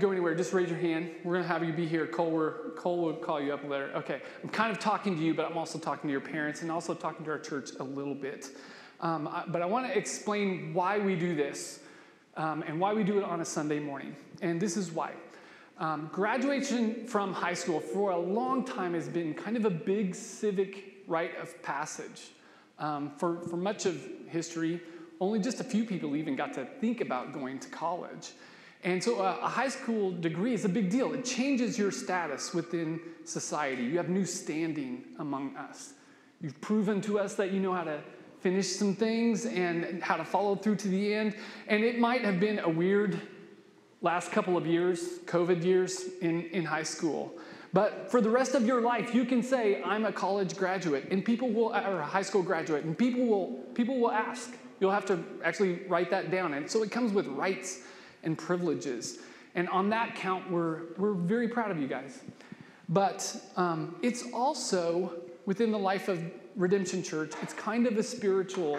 go anywhere, just raise your hand. We're going to have you be here. Cole, we're, Cole will call you up later. Okay, I'm kind of talking to you, but I'm also talking to your parents and also talking to our church a little bit. Um, I, but I want to explain why we do this um, and why we do it on a Sunday morning. And this is why. Um, graduation from high school for a long time has been kind of a big civic rite of passage. Um, for, for much of history, only just a few people even got to think about going to college. And so a, a high school degree is a big deal. It changes your status within society. You have new standing among us. You've proven to us that you know how to finish some things and how to follow through to the end. And it might have been a weird last couple of years, COVID years in, in high school. But for the rest of your life, you can say, I'm a college graduate, and people will, or a high school graduate, and people will, people will ask. You'll have to actually write that down. And so it comes with rights and privileges. And on that count, we're, we're very proud of you guys. But um, it's also within the life of Redemption Church, it's kind of a spiritual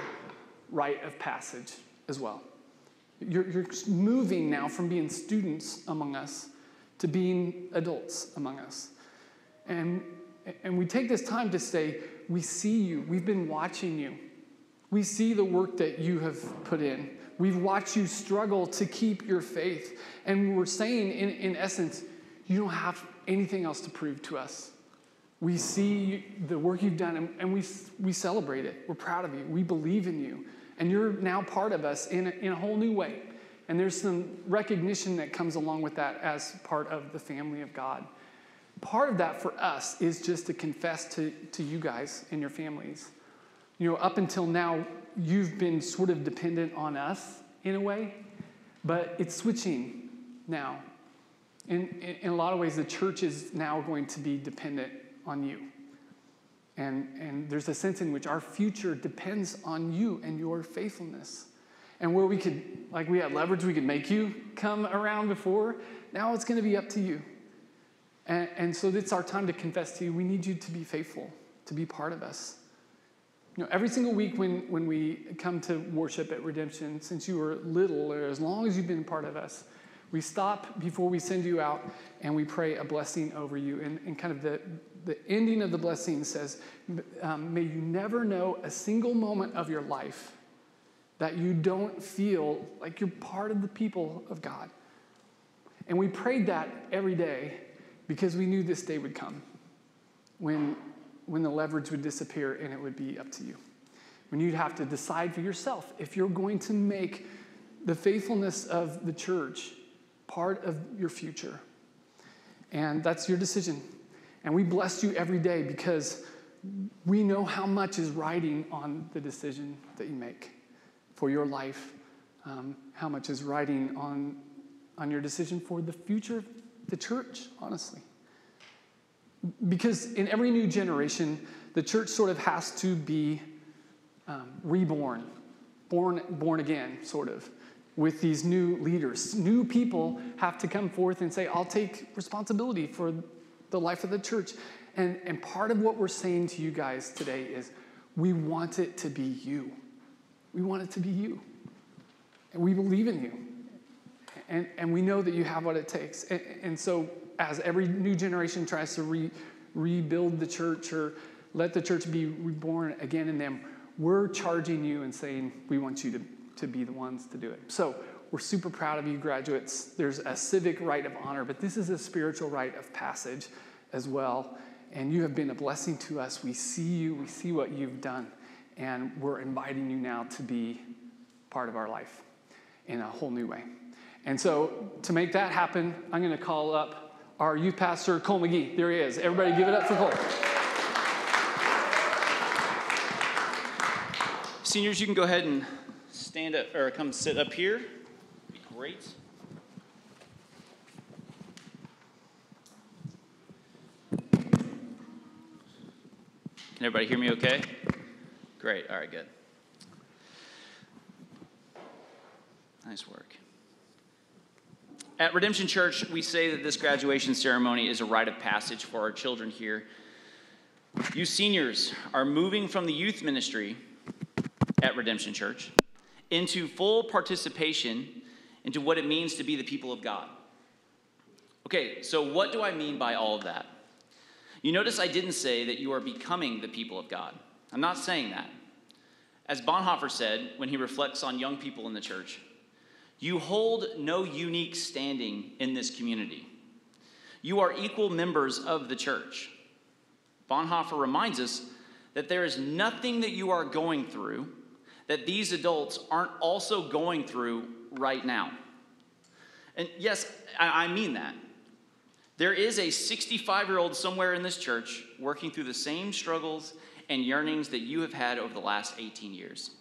rite of passage as well. You're, you're moving now from being students among us to being adults among us. And, and we take this time to say, We see you, we've been watching you. We see the work that you have put in. We've watched you struggle to keep your faith. And we're saying, in, in essence, you don't have anything else to prove to us. We see the work you've done and, and we, we celebrate it. We're proud of you. We believe in you. And you're now part of us in a, in a whole new way. And there's some recognition that comes along with that as part of the family of God. Part of that for us is just to confess to, to you guys and your families. You know, up until now, you've been sort of dependent on us in a way, but it's switching now. In, in, a lot of ways, the church is now going to be dependent on you. And, and there's a sense in which our future depends on you and your faithfulness. And where we could, like we had leverage, we could make you come around before, now it's going to be up to you. And, and so it's our time to confess to you we need you to be faithful, to be part of us. You know, every single week when, when we come to worship at Redemption, since you were little or as long as you've been part of us, we stop before we send you out and we pray a blessing over you. And, and kind of the, the ending of the blessing says, um, May you never know a single moment of your life that you don't feel like you're part of the people of God. And we prayed that every day because we knew this day would come when when the leverage would disappear and it would be up to you. When you'd have to decide for yourself if you're going to make the faithfulness of the church part of your future. And that's your decision. And we bless you every day because we know how much is riding on the decision that you make for your life, um, how much is riding on, on your decision for the future of the church, honestly. Because in every new generation, the church sort of has to be um, reborn, born, born again, sort of, with these new leaders. New people have to come forth and say, I'll take responsibility for the life of the church. And, and part of what we're saying to you guys today is we want it to be you. We want it to be you. And we believe in you. And, and we know that you have what it takes. And, and so as every new generation tries to re, rebuild the church or let the church be reborn again in them, we're charging you and saying, we want you to, to be the ones to do it. So we're super proud of you, graduates. There's a civic rite of honor, but this is a spiritual rite of passage as well. And you have been a blessing to us. We see you, we see what you've done, and we're inviting you now to be part of our life in a whole new way. And so, to make that happen, I'm going to call up our youth pastor, Cole McGee. There he is. Everybody give it up for Cole. Seniors, you can go ahead and stand up or come sit up here. Be great. Can everybody hear me okay? Great. All right, good. Nice work. At Redemption Church, we say that this graduation ceremony is a rite of passage for our children here. You seniors are moving from the youth ministry at Redemption Church into full participation into what it means to be the people of God. Okay, so what do I mean by all of that? You notice I didn't say that you are becoming the people of God. I'm not saying that. As Bonhoeffer said when he reflects on young people in the church, you hold no unique standing in this community. You are equal members of the church. Bonhoeffer reminds us that there is nothing that you are going through that these adults aren't also going through right now. And yes, I mean that. There is a 65 year old somewhere in this church working through the same struggles and yearnings that you have had over the last 18 years.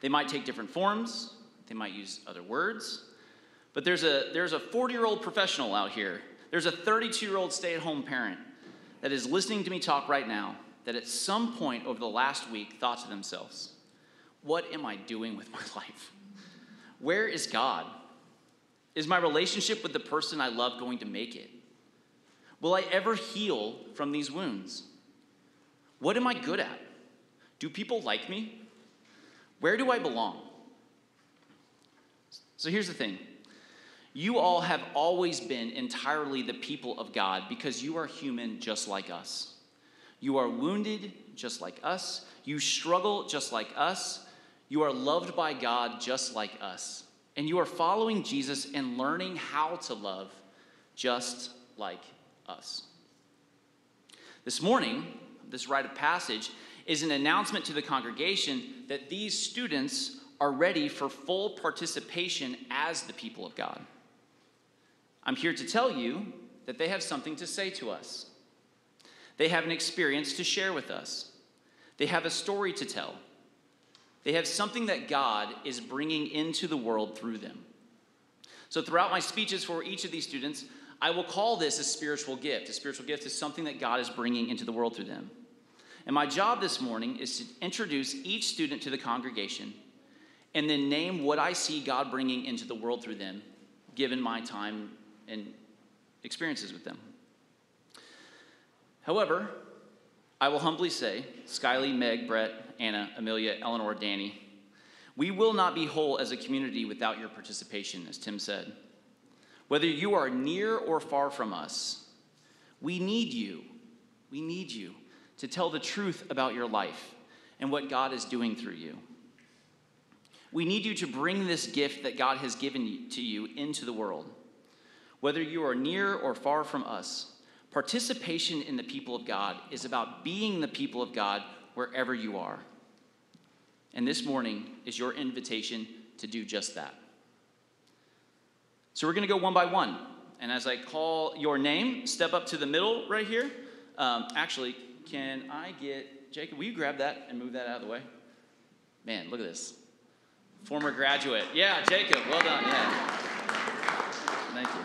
They might take different forms, they might use other words, but there's a, there's a 40 year old professional out here, there's a 32 year old stay at home parent that is listening to me talk right now that at some point over the last week thought to themselves, What am I doing with my life? Where is God? Is my relationship with the person I love going to make it? Will I ever heal from these wounds? What am I good at? Do people like me? Where do I belong? So here's the thing you all have always been entirely the people of God because you are human just like us. You are wounded just like us. You struggle just like us. You are loved by God just like us. And you are following Jesus and learning how to love just like us. This morning, this rite of passage is an announcement to the congregation that these students are ready for full participation as the people of God. I'm here to tell you that they have something to say to us. They have an experience to share with us. They have a story to tell. They have something that God is bringing into the world through them. So, throughout my speeches for each of these students, I will call this a spiritual gift. A spiritual gift is something that God is bringing into the world through them. And my job this morning is to introduce each student to the congregation and then name what I see God bringing into the world through them, given my time and experiences with them. However, I will humbly say, Skyly, Meg, Brett, Anna, Amelia, Eleanor, Danny, we will not be whole as a community without your participation, as Tim said. Whether you are near or far from us, we need you. We need you to tell the truth about your life and what God is doing through you. We need you to bring this gift that God has given to you into the world. Whether you are near or far from us, participation in the people of God is about being the people of God wherever you are. And this morning is your invitation to do just that. So we're going to go one by one. And as I call your name, step up to the middle right here. Um, actually, can I get Jacob? Will you grab that and move that out of the way? Man, look at this. Former graduate. Yeah, Jacob, well done. Yeah. Thank you.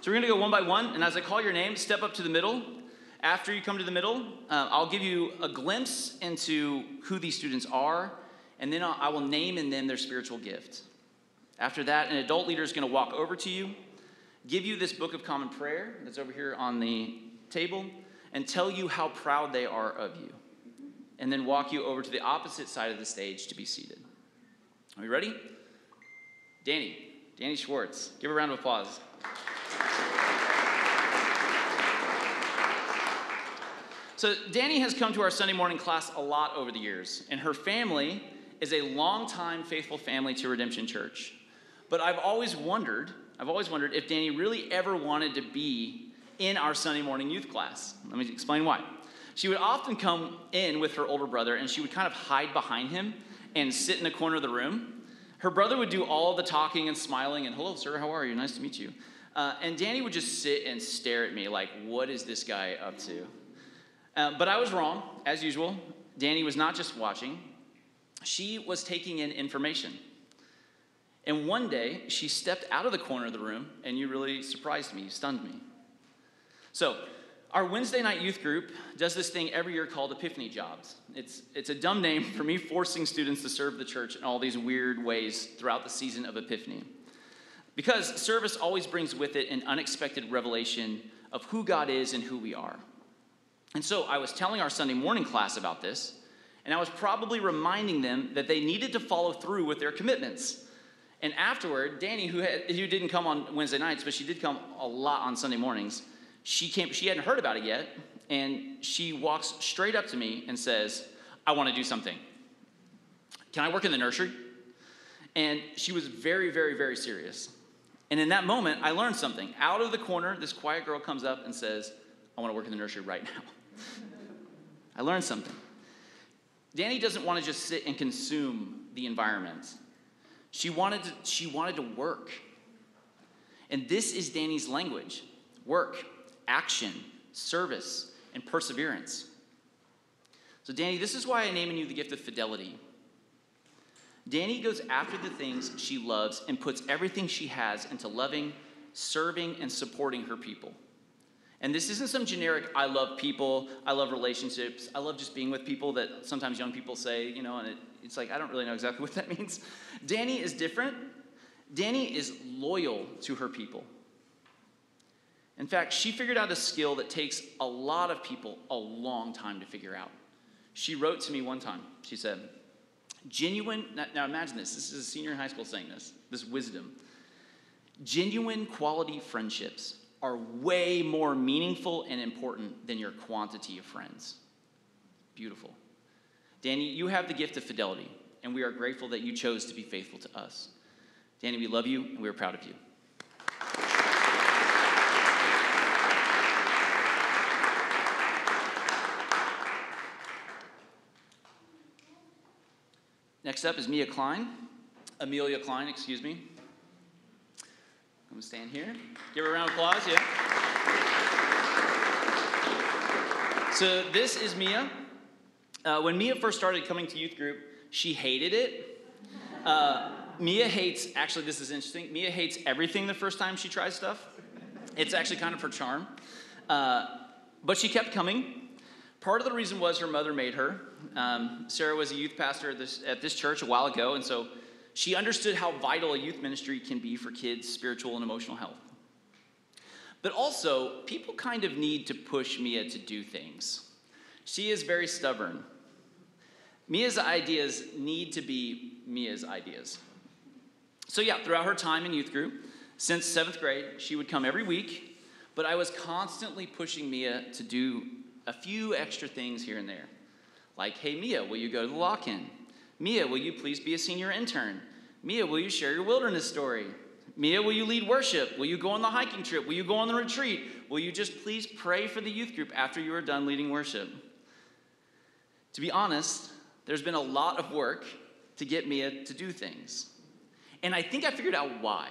So we're going to go one by one, and as I call your name, step up to the middle. After you come to the middle, uh, I'll give you a glimpse into who these students are, and then I'll, I will name in them their spiritual gift. After that, an adult leader is going to walk over to you, give you this book of common prayer that's over here on the table, and tell you how proud they are of you, and then walk you over to the opposite side of the stage to be seated. Are you ready? Danny, Danny Schwartz. Give a round of applause. So, Danny has come to our Sunday morning class a lot over the years, and her family is a longtime faithful family to Redemption Church. But I've always wondered, I've always wondered if Danny really ever wanted to be in our Sunday morning youth class. Let me explain why. She would often come in with her older brother, and she would kind of hide behind him and sit in the corner of the room. Her brother would do all the talking and smiling and, hello, sir, how are you? Nice to meet you. Uh, and Danny would just sit and stare at me like, what is this guy up to? Uh, but I was wrong, as usual. Danny was not just watching, she was taking in information. And one day, she stepped out of the corner of the room, and you really surprised me, you stunned me. So, our Wednesday night youth group does this thing every year called Epiphany Jobs. It's, it's a dumb name for me forcing students to serve the church in all these weird ways throughout the season of Epiphany. Because service always brings with it an unexpected revelation of who God is and who we are. And so I was telling our Sunday morning class about this, and I was probably reminding them that they needed to follow through with their commitments. And afterward, Danny, who, had, who didn't come on Wednesday nights, but she did come a lot on Sunday mornings, she, came, she hadn't heard about it yet, and she walks straight up to me and says, I want to do something. Can I work in the nursery? And she was very, very, very serious. And in that moment, I learned something. Out of the corner, this quiet girl comes up and says, I want to work in the nursery right now. I learned something. Danny doesn't want to just sit and consume the environment. She wanted to, she wanted to work. And this is Danny's language work, action, service, and perseverance. So, Danny, this is why I name in you the gift of fidelity. Danny goes after the things she loves and puts everything she has into loving, serving, and supporting her people. And this isn't some generic, I love people, I love relationships, I love just being with people that sometimes young people say, you know, and it, it's like, I don't really know exactly what that means. Danny is different. Danny is loyal to her people. In fact, she figured out a skill that takes a lot of people a long time to figure out. She wrote to me one time, she said, Genuine, now imagine this, this is a senior in high school saying this, this wisdom. Genuine quality friendships are way more meaningful and important than your quantity of friends. Beautiful. Danny, you have the gift of fidelity, and we are grateful that you chose to be faithful to us. Danny, we love you, and we are proud of you. Next up is Mia Klein. Amelia Klein, excuse me. I'm gonna stand here. Give her a round of applause, yeah. So this is Mia. Uh, when Mia first started coming to youth group, she hated it. Uh, Mia hates, actually, this is interesting. Mia hates everything the first time she tries stuff. It's actually kind of her charm. Uh, but she kept coming. Part of the reason was her mother made her. Um, Sarah was a youth pastor at this, at this church a while ago, and so she understood how vital a youth ministry can be for kids' spiritual and emotional health. But also, people kind of need to push Mia to do things. She is very stubborn. Mia's ideas need to be Mia's ideas. So, yeah, throughout her time in youth group, since seventh grade, she would come every week, but I was constantly pushing Mia to do a few extra things here and there. Like, hey, Mia, will you go to the lock in? Mia, will you please be a senior intern? Mia, will you share your wilderness story? Mia, will you lead worship? Will you go on the hiking trip? Will you go on the retreat? Will you just please pray for the youth group after you are done leading worship? To be honest, there's been a lot of work to get Mia to do things. And I think I figured out why.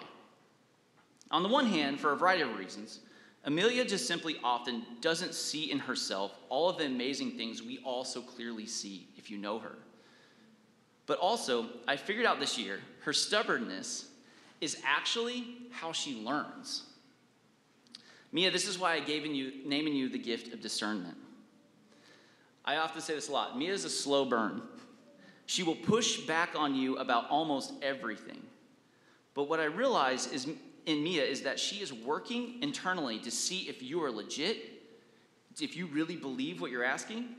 On the one hand, for a variety of reasons, Amelia just simply often doesn't see in herself all of the amazing things we all so clearly see if you know her. But also, I figured out this year, her stubbornness is actually how she learns. Mia, this is why I gave in you, naming you the gift of discernment. I often say this a lot. Mia is a slow burn. She will push back on you about almost everything. But what I realize is in Mia is that she is working internally to see if you are legit, if you really believe what you're asking,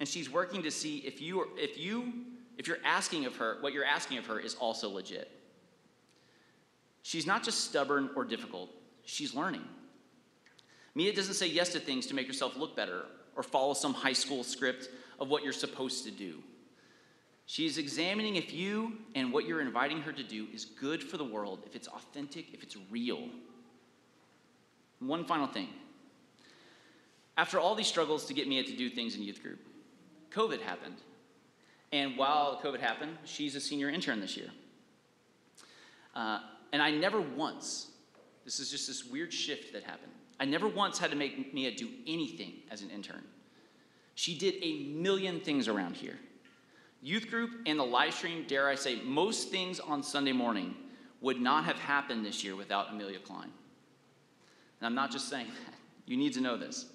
and she's working to see if you are, if you if you're asking of her what you're asking of her is also legit. She's not just stubborn or difficult, she's learning. Mia doesn't say yes to things to make herself look better or follow some high school script of what you're supposed to do. She's examining if you and what you're inviting her to do is good for the world, if it's authentic, if it's real. One final thing. After all these struggles to get Mia to do things in youth group, COVID happened. And while COVID happened, she's a senior intern this year. Uh, and I never once, this is just this weird shift that happened, I never once had to make Mia do anything as an intern. She did a million things around here. Youth group and the live stream, dare I say, most things on Sunday morning would not have happened this year without Amelia Klein. And I'm not just saying that. You need to know this.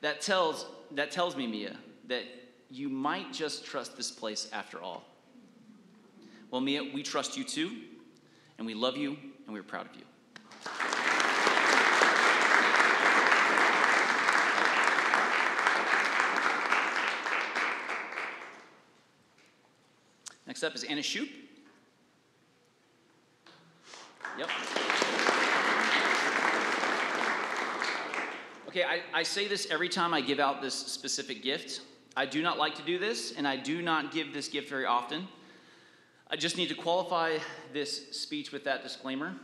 That tells, that tells me, Mia, that you might just trust this place after all. Well, Mia, we trust you too, and we love you, and we're proud of you. Next up is Anna Shoup. Yep. Okay, I, I say this every time I give out this specific gift. I do not like to do this, and I do not give this gift very often. I just need to qualify this speech with that disclaimer.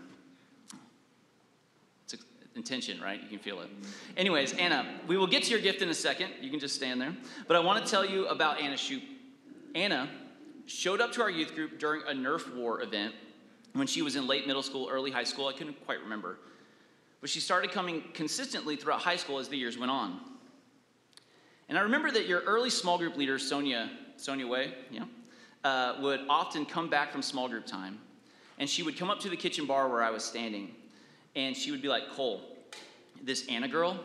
It's intention, right? You can feel it. Anyways, Anna, we will get to your gift in a second. You can just stand there. But I want to tell you about Anna Shoup. Anna showed up to our youth group during a Nerf war event when she was in late middle school, early high school. I couldn't quite remember. But she started coming consistently throughout high school as the years went on. And I remember that your early small group leader, Sonia, Sonia Way, yeah, uh, would often come back from small group time, and she would come up to the kitchen bar where I was standing, and she would be like, Cole, this Anna girl,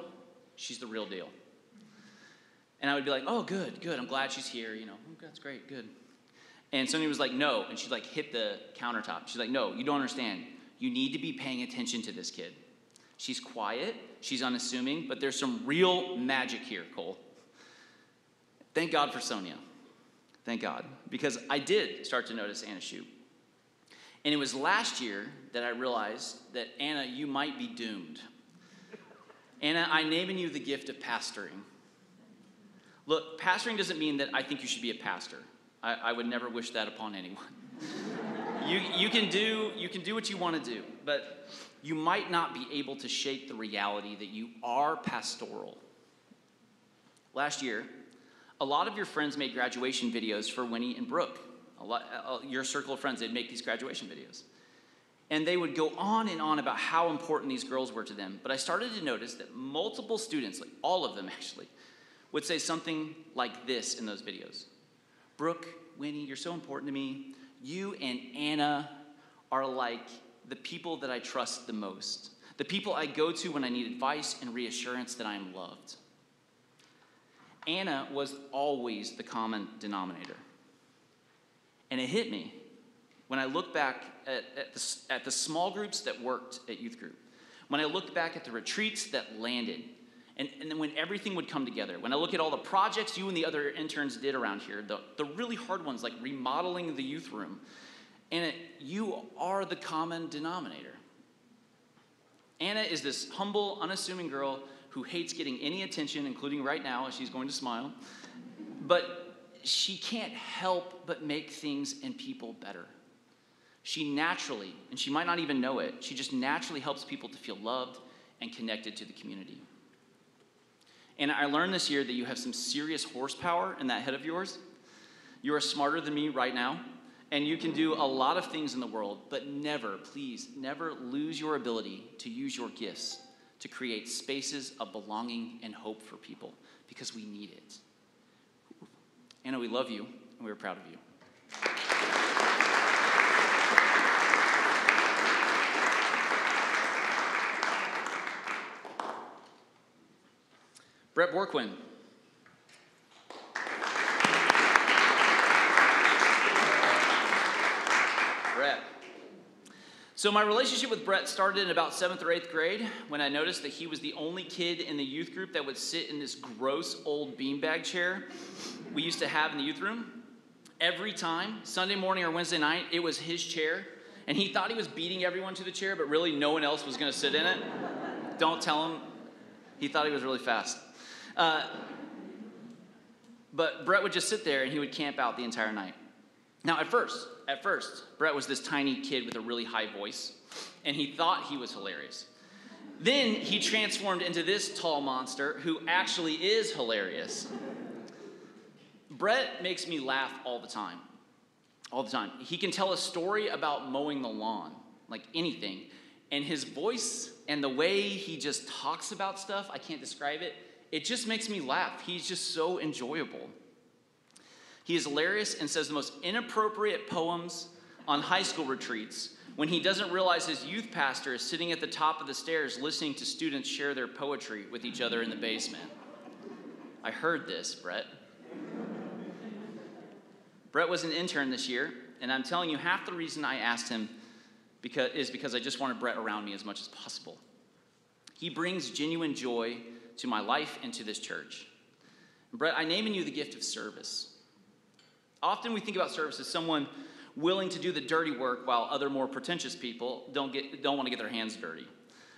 she's the real deal. And I would be like, oh, good, good, I'm glad she's here, you know, oh, that's great, good. And Sonia was like, no, and she'd like hit the countertop. She's like, no, you don't understand. You need to be paying attention to this kid. She's quiet, she's unassuming, but there's some real magic here, Cole. Thank God for Sonia. Thank God. Because I did start to notice Anna Shoup. And it was last year that I realized that, Anna, you might be doomed. Anna, I'm naming you the gift of pastoring. Look, pastoring doesn't mean that I think you should be a pastor. I, I would never wish that upon anyone. you, you, can do, you can do what you want to do, but you might not be able to shape the reality that you are pastoral. Last year, a lot of your friends made graduation videos for Winnie and Brooke. A lot, uh, your circle of friends, they'd make these graduation videos. And they would go on and on about how important these girls were to them. But I started to notice that multiple students, like all of them actually, would say something like this in those videos Brooke, Winnie, you're so important to me. You and Anna are like the people that I trust the most, the people I go to when I need advice and reassurance that I am loved. Anna was always the common denominator. And it hit me when I look back at, at, the, at the small groups that worked at youth group, when I looked back at the retreats that landed, and, and then when everything would come together, when I look at all the projects you and the other interns did around here, the, the really hard ones like remodeling the youth room, and you are the common denominator. Anna is this humble, unassuming girl who hates getting any attention, including right now as she's going to smile. But she can't help but make things and people better. She naturally, and she might not even know it, she just naturally helps people to feel loved and connected to the community. And I learned this year that you have some serious horsepower in that head of yours. You are smarter than me right now, and you can do a lot of things in the world, but never, please, never lose your ability to use your gifts to create spaces of belonging and hope for people because we need it. Anna, we love you and we're proud of you. Brett Borquin. Brett. So, my relationship with Brett started in about seventh or eighth grade when I noticed that he was the only kid in the youth group that would sit in this gross old beanbag chair we used to have in the youth room. Every time, Sunday morning or Wednesday night, it was his chair. And he thought he was beating everyone to the chair, but really no one else was going to sit in it. Don't tell him. He thought he was really fast. Uh, but Brett would just sit there and he would camp out the entire night. Now, at first, at first, Brett was this tiny kid with a really high voice, and he thought he was hilarious. Then he transformed into this tall monster who actually is hilarious. Brett makes me laugh all the time. All the time. He can tell a story about mowing the lawn, like anything, and his voice and the way he just talks about stuff, I can't describe it, it just makes me laugh. He's just so enjoyable. He is hilarious and says the most inappropriate poems on high school retreats when he doesn't realize his youth pastor is sitting at the top of the stairs listening to students share their poetry with each other in the basement. I heard this, Brett. Brett was an intern this year, and I'm telling you, half the reason I asked him because, is because I just wanted Brett around me as much as possible. He brings genuine joy to my life and to this church. Brett, I name in you the gift of service. Often we think about service as someone willing to do the dirty work while other more pretentious people don't, get, don't want to get their hands dirty.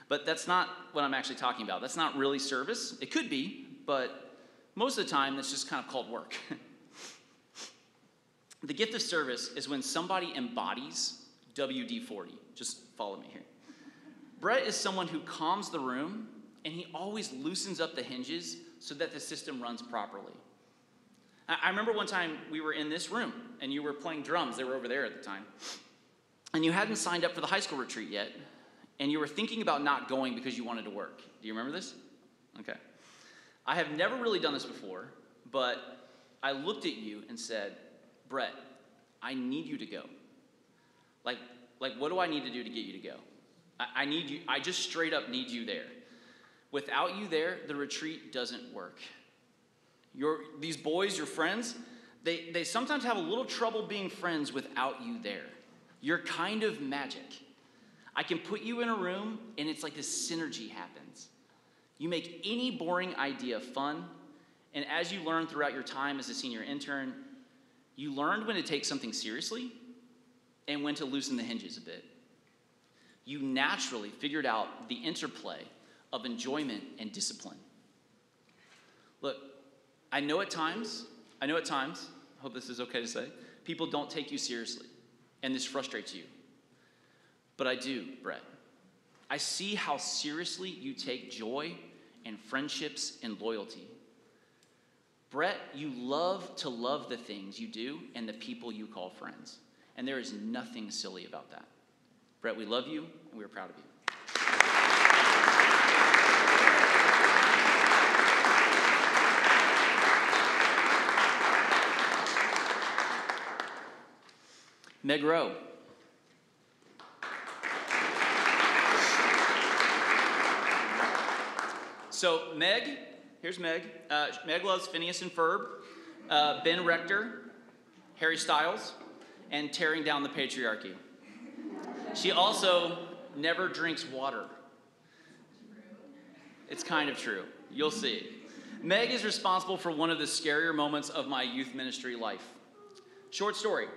But that's not what I'm actually talking about. That's not really service. It could be, but most of the time, it's just kind of called work. the gift of service is when somebody embodies WD 40. Just follow me here. Brett is someone who calms the room and he always loosens up the hinges so that the system runs properly. I remember one time we were in this room and you were playing drums. They were over there at the time. And you hadn't signed up for the high school retreat yet. And you were thinking about not going because you wanted to work. Do you remember this? Okay. I have never really done this before, but I looked at you and said, Brett, I need you to go. Like, like what do I need to do to get you to go? I, I need you, I just straight up need you there. Without you there, the retreat doesn't work. Your, these boys, your friends, they, they sometimes have a little trouble being friends without you there. You're kind of magic. I can put you in a room and it's like this synergy happens. You make any boring idea fun, and as you learn throughout your time as a senior intern, you learned when to take something seriously and when to loosen the hinges a bit. You naturally figured out the interplay of enjoyment and discipline. Look, I know at times, I know at times, I hope this is okay to say, people don't take you seriously, and this frustrates you. But I do, Brett. I see how seriously you take joy and friendships and loyalty. Brett, you love to love the things you do and the people you call friends. And there is nothing silly about that. Brett, we love you and we're proud of you. Meg Rowe. So, Meg, here's Meg. Uh, Meg loves Phineas and Ferb, uh, Ben Rector, Harry Styles, and tearing down the patriarchy. She also never drinks water. It's kind of true. You'll see. Meg is responsible for one of the scarier moments of my youth ministry life. Short story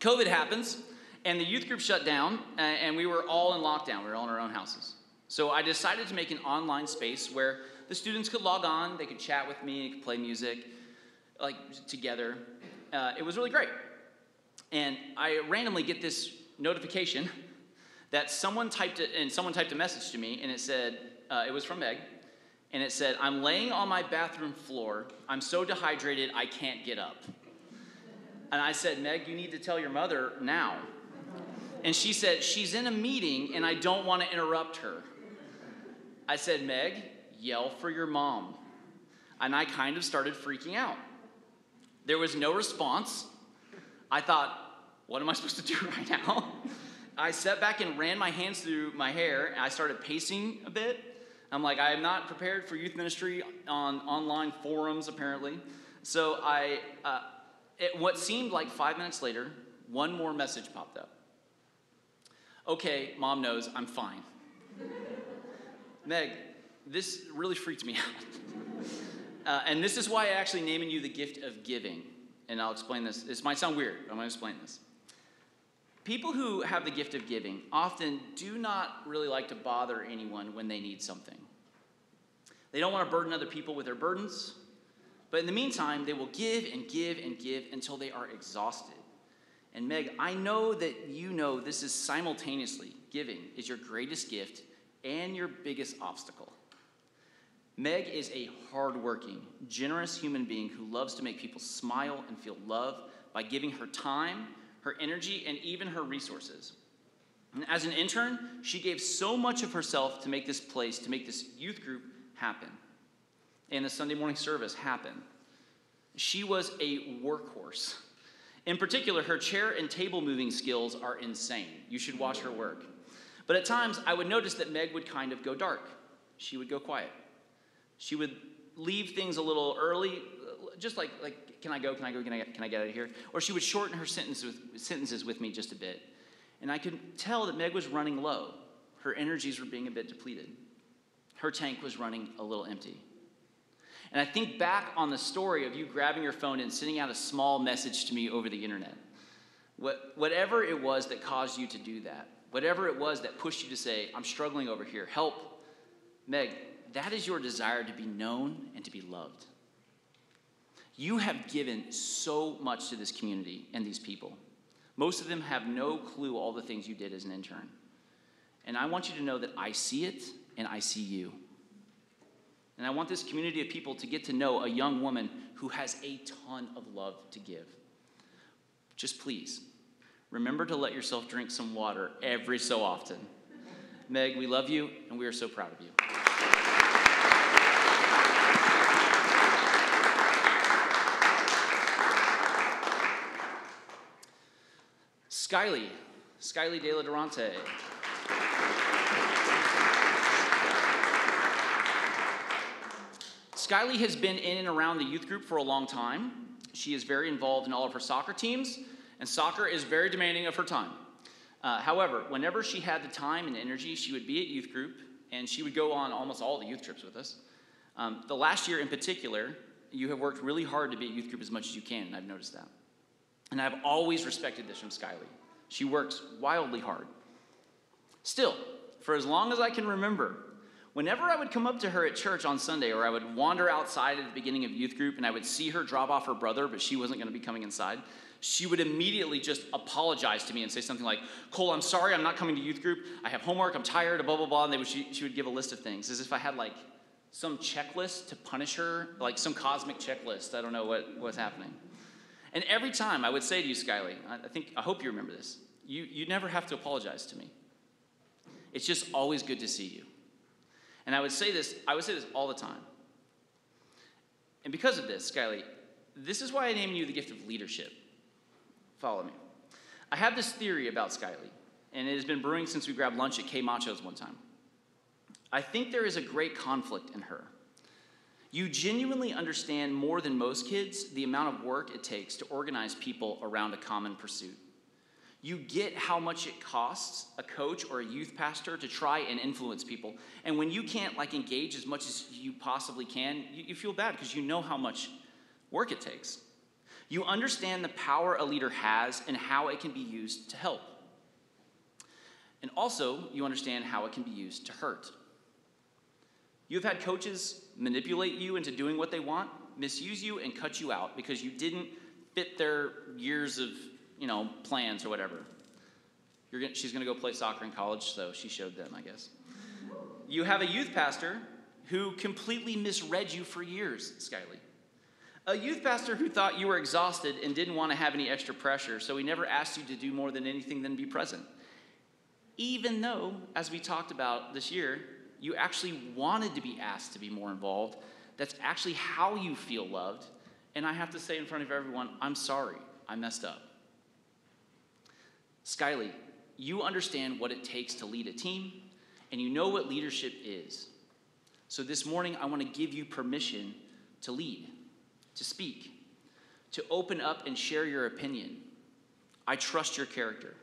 COVID happens, and the youth group shut down, and we were all in lockdown. We were all in our own houses. So I decided to make an online space where the students could log on, they could chat with me, could play music, like together. Uh, it was really great. And I randomly get this notification that someone typed it, and someone typed a message to me, and it said, uh, it was from Meg, and it said, I'm laying on my bathroom floor. I'm so dehydrated, I can't get up. And I said, Meg, you need to tell your mother now. And she said, She's in a meeting, and I don't want to interrupt her. I said, Meg, yell for your mom. And I kind of started freaking out. There was no response. I thought, what am I supposed to do right now? I sat back and ran my hands through my hair, and I started pacing a bit. I'm like, I am not prepared for youth ministry on online forums, apparently. So I, uh, it, what seemed like five minutes later, one more message popped up. Okay, mom knows I'm fine. Meg, this really freaked me out. uh, and this is why I actually naming you the gift of giving. And I'll explain this. This might sound weird, I'm going to explain this. People who have the gift of giving often do not really like to bother anyone when they need something. They don't want to burden other people with their burdens, but in the meantime, they will give and give and give until they are exhausted. And Meg, I know that you know this is simultaneously giving is your greatest gift and your biggest obstacle. Meg is a hardworking, generous human being who loves to make people smile and feel love by giving her time, her energy, and even her resources. And as an intern, she gave so much of herself to make this place, to make this youth group happen, and the Sunday morning service happen. She was a workhorse. In particular, her chair and table moving skills are insane. You should watch her work. But at times, I would notice that Meg would kind of go dark. She would go quiet. She would leave things a little early, just like, like can I go, can I go, can I, can I get out of here? Or she would shorten her sentences with, sentences with me just a bit. And I could tell that Meg was running low. Her energies were being a bit depleted. Her tank was running a little empty. And I think back on the story of you grabbing your phone and sending out a small message to me over the internet. What, whatever it was that caused you to do that, whatever it was that pushed you to say, I'm struggling over here, help, Meg, that is your desire to be known and to be loved. You have given so much to this community and these people. Most of them have no clue all the things you did as an intern. And I want you to know that I see it and I see you. And I want this community of people to get to know a young woman who has a ton of love to give. Just please, remember to let yourself drink some water every so often. Meg, we love you and we are so proud of you. Skyly, Skyly De La Durante. Skyly has been in and around the youth group for a long time. She is very involved in all of her soccer teams, and soccer is very demanding of her time. Uh, however, whenever she had the time and energy, she would be at youth group, and she would go on almost all the youth trips with us. Um, the last year in particular, you have worked really hard to be at youth group as much as you can, and I've noticed that. And I've always respected this from Skyly. She works wildly hard. Still, for as long as I can remember, whenever I would come up to her at church on Sunday, or I would wander outside at the beginning of youth group and I would see her drop off her brother, but she wasn't going to be coming inside, she would immediately just apologize to me and say something like, Cole, I'm sorry, I'm not coming to youth group. I have homework, I'm tired, blah, blah, blah. And would, she, she would give a list of things as if I had like some checklist to punish her, like some cosmic checklist. I don't know what, what's happening. And every time I would say to you, Skyly, I think, I hope you remember this, you, you never have to apologize to me. It's just always good to see you. And I would say this, I would say this all the time. And because of this, Skyly, this is why I named you the gift of leadership. Follow me. I have this theory about Skyly, and it has been brewing since we grabbed lunch at K Macho's one time. I think there is a great conflict in her. You genuinely understand more than most kids the amount of work it takes to organize people around a common pursuit. You get how much it costs a coach or a youth pastor to try and influence people. And when you can't like engage as much as you possibly can, you, you feel bad because you know how much work it takes. You understand the power a leader has and how it can be used to help. And also, you understand how it can be used to hurt. You've had coaches manipulate you into doing what they want, misuse you, and cut you out because you didn't fit their years of you know plans or whatever. Gonna, she's going to go play soccer in college, so she showed them, I guess. You have a youth pastor who completely misread you for years, Skyly. A youth pastor who thought you were exhausted and didn't want to have any extra pressure, so he never asked you to do more than anything than be present. Even though, as we talked about this year, you actually wanted to be asked to be more involved. That's actually how you feel loved. And I have to say in front of everyone, I'm sorry, I messed up. Skyly, you understand what it takes to lead a team, and you know what leadership is. So this morning, I want to give you permission to lead, to speak, to open up and share your opinion. I trust your character.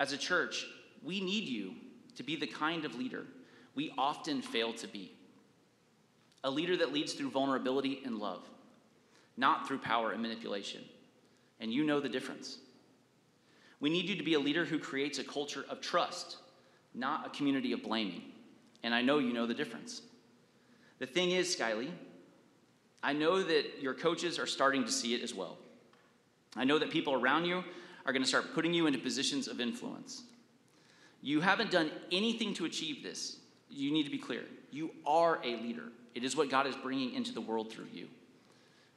As a church, we need you to be the kind of leader we often fail to be. A leader that leads through vulnerability and love, not through power and manipulation. And you know the difference. We need you to be a leader who creates a culture of trust, not a community of blaming. And I know you know the difference. The thing is, Skyly, I know that your coaches are starting to see it as well. I know that people around you are going to start putting you into positions of influence. You haven't done anything to achieve this you need to be clear. You are a leader, it is what God is bringing into the world through you.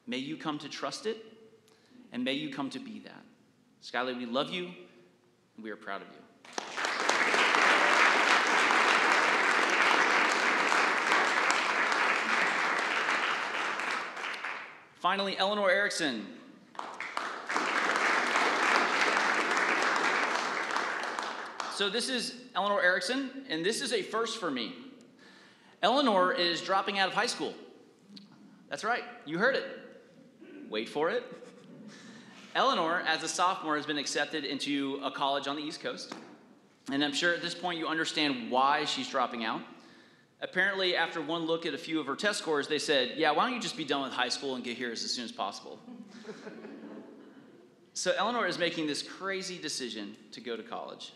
May you come to trust it, and may you come to be that. Skyly, we love you, and we are proud of you. Finally, Eleanor Erickson. So, this is Eleanor Erickson, and this is a first for me. Eleanor is dropping out of high school. That's right, you heard it. Wait for it. Eleanor, as a sophomore, has been accepted into a college on the East Coast. And I'm sure at this point you understand why she's dropping out. Apparently, after one look at a few of her test scores, they said, Yeah, why don't you just be done with high school and get here as soon as possible? so, Eleanor is making this crazy decision to go to college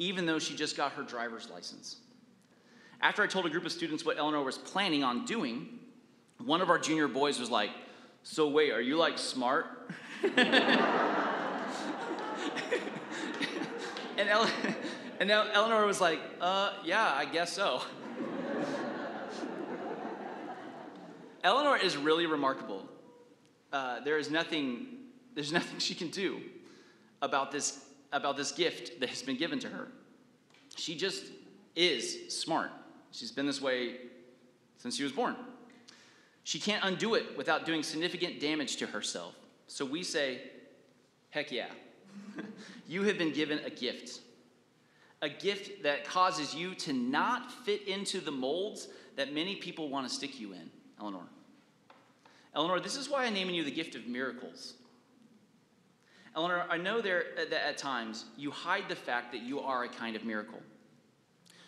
even though she just got her driver's license. After I told a group of students what Eleanor was planning on doing, one of our junior boys was like, So, wait, are you like smart? And, and El- Eleanor was like, Uh, yeah, I guess so. Eleanor is really remarkable. Uh, there is nothing, there's nothing she can do about this, about this gift that has been given to her. She just is smart. She's been this way since she was born. She can't undo it without doing significant damage to herself. So we say, heck yeah. you have been given a gift. A gift that causes you to not fit into the molds that many people want to stick you in, Eleanor. Eleanor, this is why I'm naming you the gift of miracles. Eleanor, I know there uh, that at times you hide the fact that you are a kind of miracle.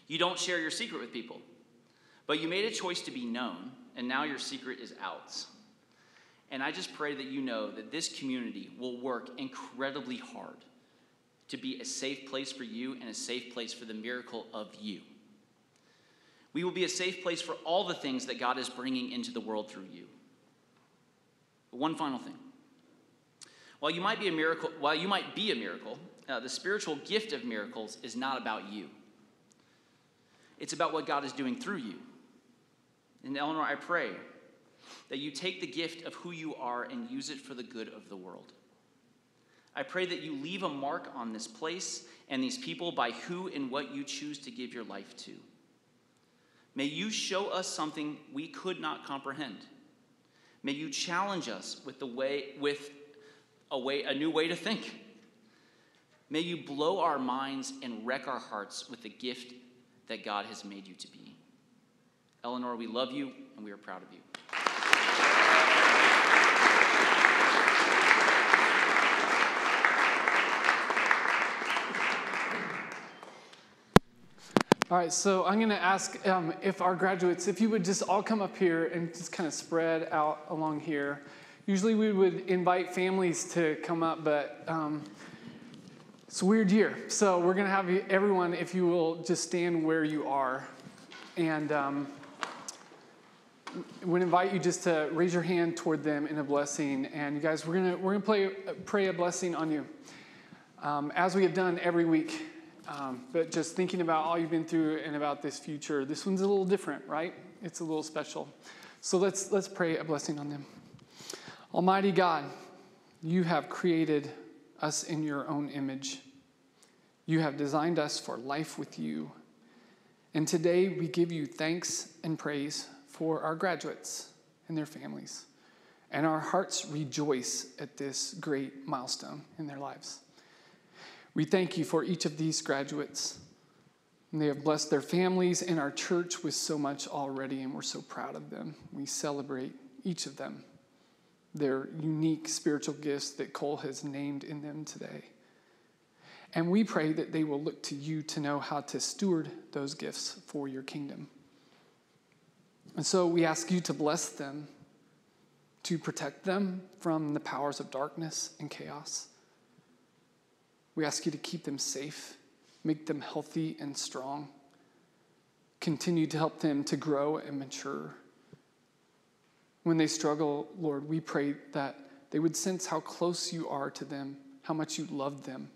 You don't share your secret with people, but you made a choice to be known, and now your secret is out. And I just pray that you know that this community will work incredibly hard to be a safe place for you and a safe place for the miracle of you. We will be a safe place for all the things that God is bringing into the world through you. But one final thing. While you might be a miracle, while you might be a miracle, uh, the spiritual gift of miracles is not about you. It's about what God is doing through you. And Eleanor, I pray that you take the gift of who you are and use it for the good of the world. I pray that you leave a mark on this place and these people by who and what you choose to give your life to. May you show us something we could not comprehend. May you challenge us with the way with a way a new way to think. May you blow our minds and wreck our hearts with the gift that God has made you to be. Eleanor, we love you and we are proud of you. All right, so I'm going to ask um, if our graduates, if you would just all come up here and just kind of spread out along here. Usually we would invite families to come up, but um, it's a weird year. So we're going to have everyone, if you will, just stand where you are. And um, would invite you just to raise your hand toward them in a blessing. And you guys, we're going to we're gonna play, pray a blessing on you, um, as we have done every week. Um, but just thinking about all you've been through and about this future, this one's a little different, right? It's a little special. So let's let's pray a blessing on them. Almighty God, you have created us in your own image. You have designed us for life with you. And today we give you thanks and praise for our graduates and their families. And our hearts rejoice at this great milestone in their lives. We thank you for each of these graduates. And they have blessed their families and our church with so much already, and we're so proud of them. We celebrate each of them, their unique spiritual gifts that Cole has named in them today. And we pray that they will look to you to know how to steward those gifts for your kingdom. And so we ask you to bless them, to protect them from the powers of darkness and chaos. We ask you to keep them safe, make them healthy and strong. Continue to help them to grow and mature. When they struggle, Lord, we pray that they would sense how close you are to them, how much you love them,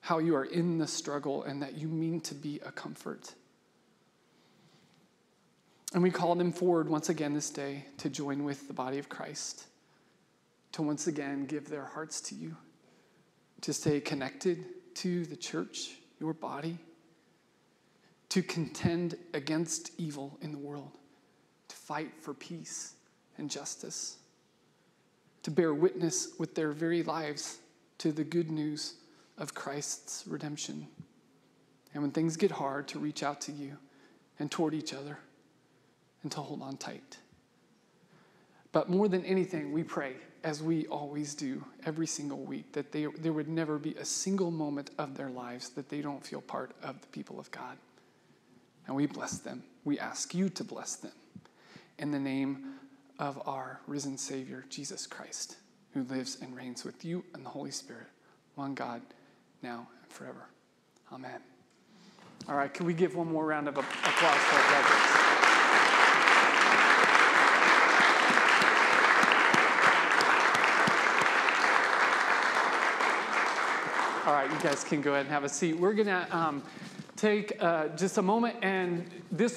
how you are in the struggle, and that you mean to be a comfort. And we call them forward once again this day to join with the body of Christ, to once again give their hearts to you to stay connected to the church, your body, to contend against evil in the world, to fight for peace and justice, to bear witness with their very lives to the good news of Christ's redemption. And when things get hard, to reach out to you and toward each other and to hold on tight. But more than anything, we pray as we always do every single week, that they, there would never be a single moment of their lives that they don't feel part of the people of God. And we bless them. We ask you to bless them in the name of our risen Savior, Jesus Christ, who lives and reigns with you and the Holy Spirit, one God, now and forever. Amen. All right, can we give one more round of applause for our graduates? All right, you guys can go ahead and have a seat. We're going to um, take uh, just a moment, and this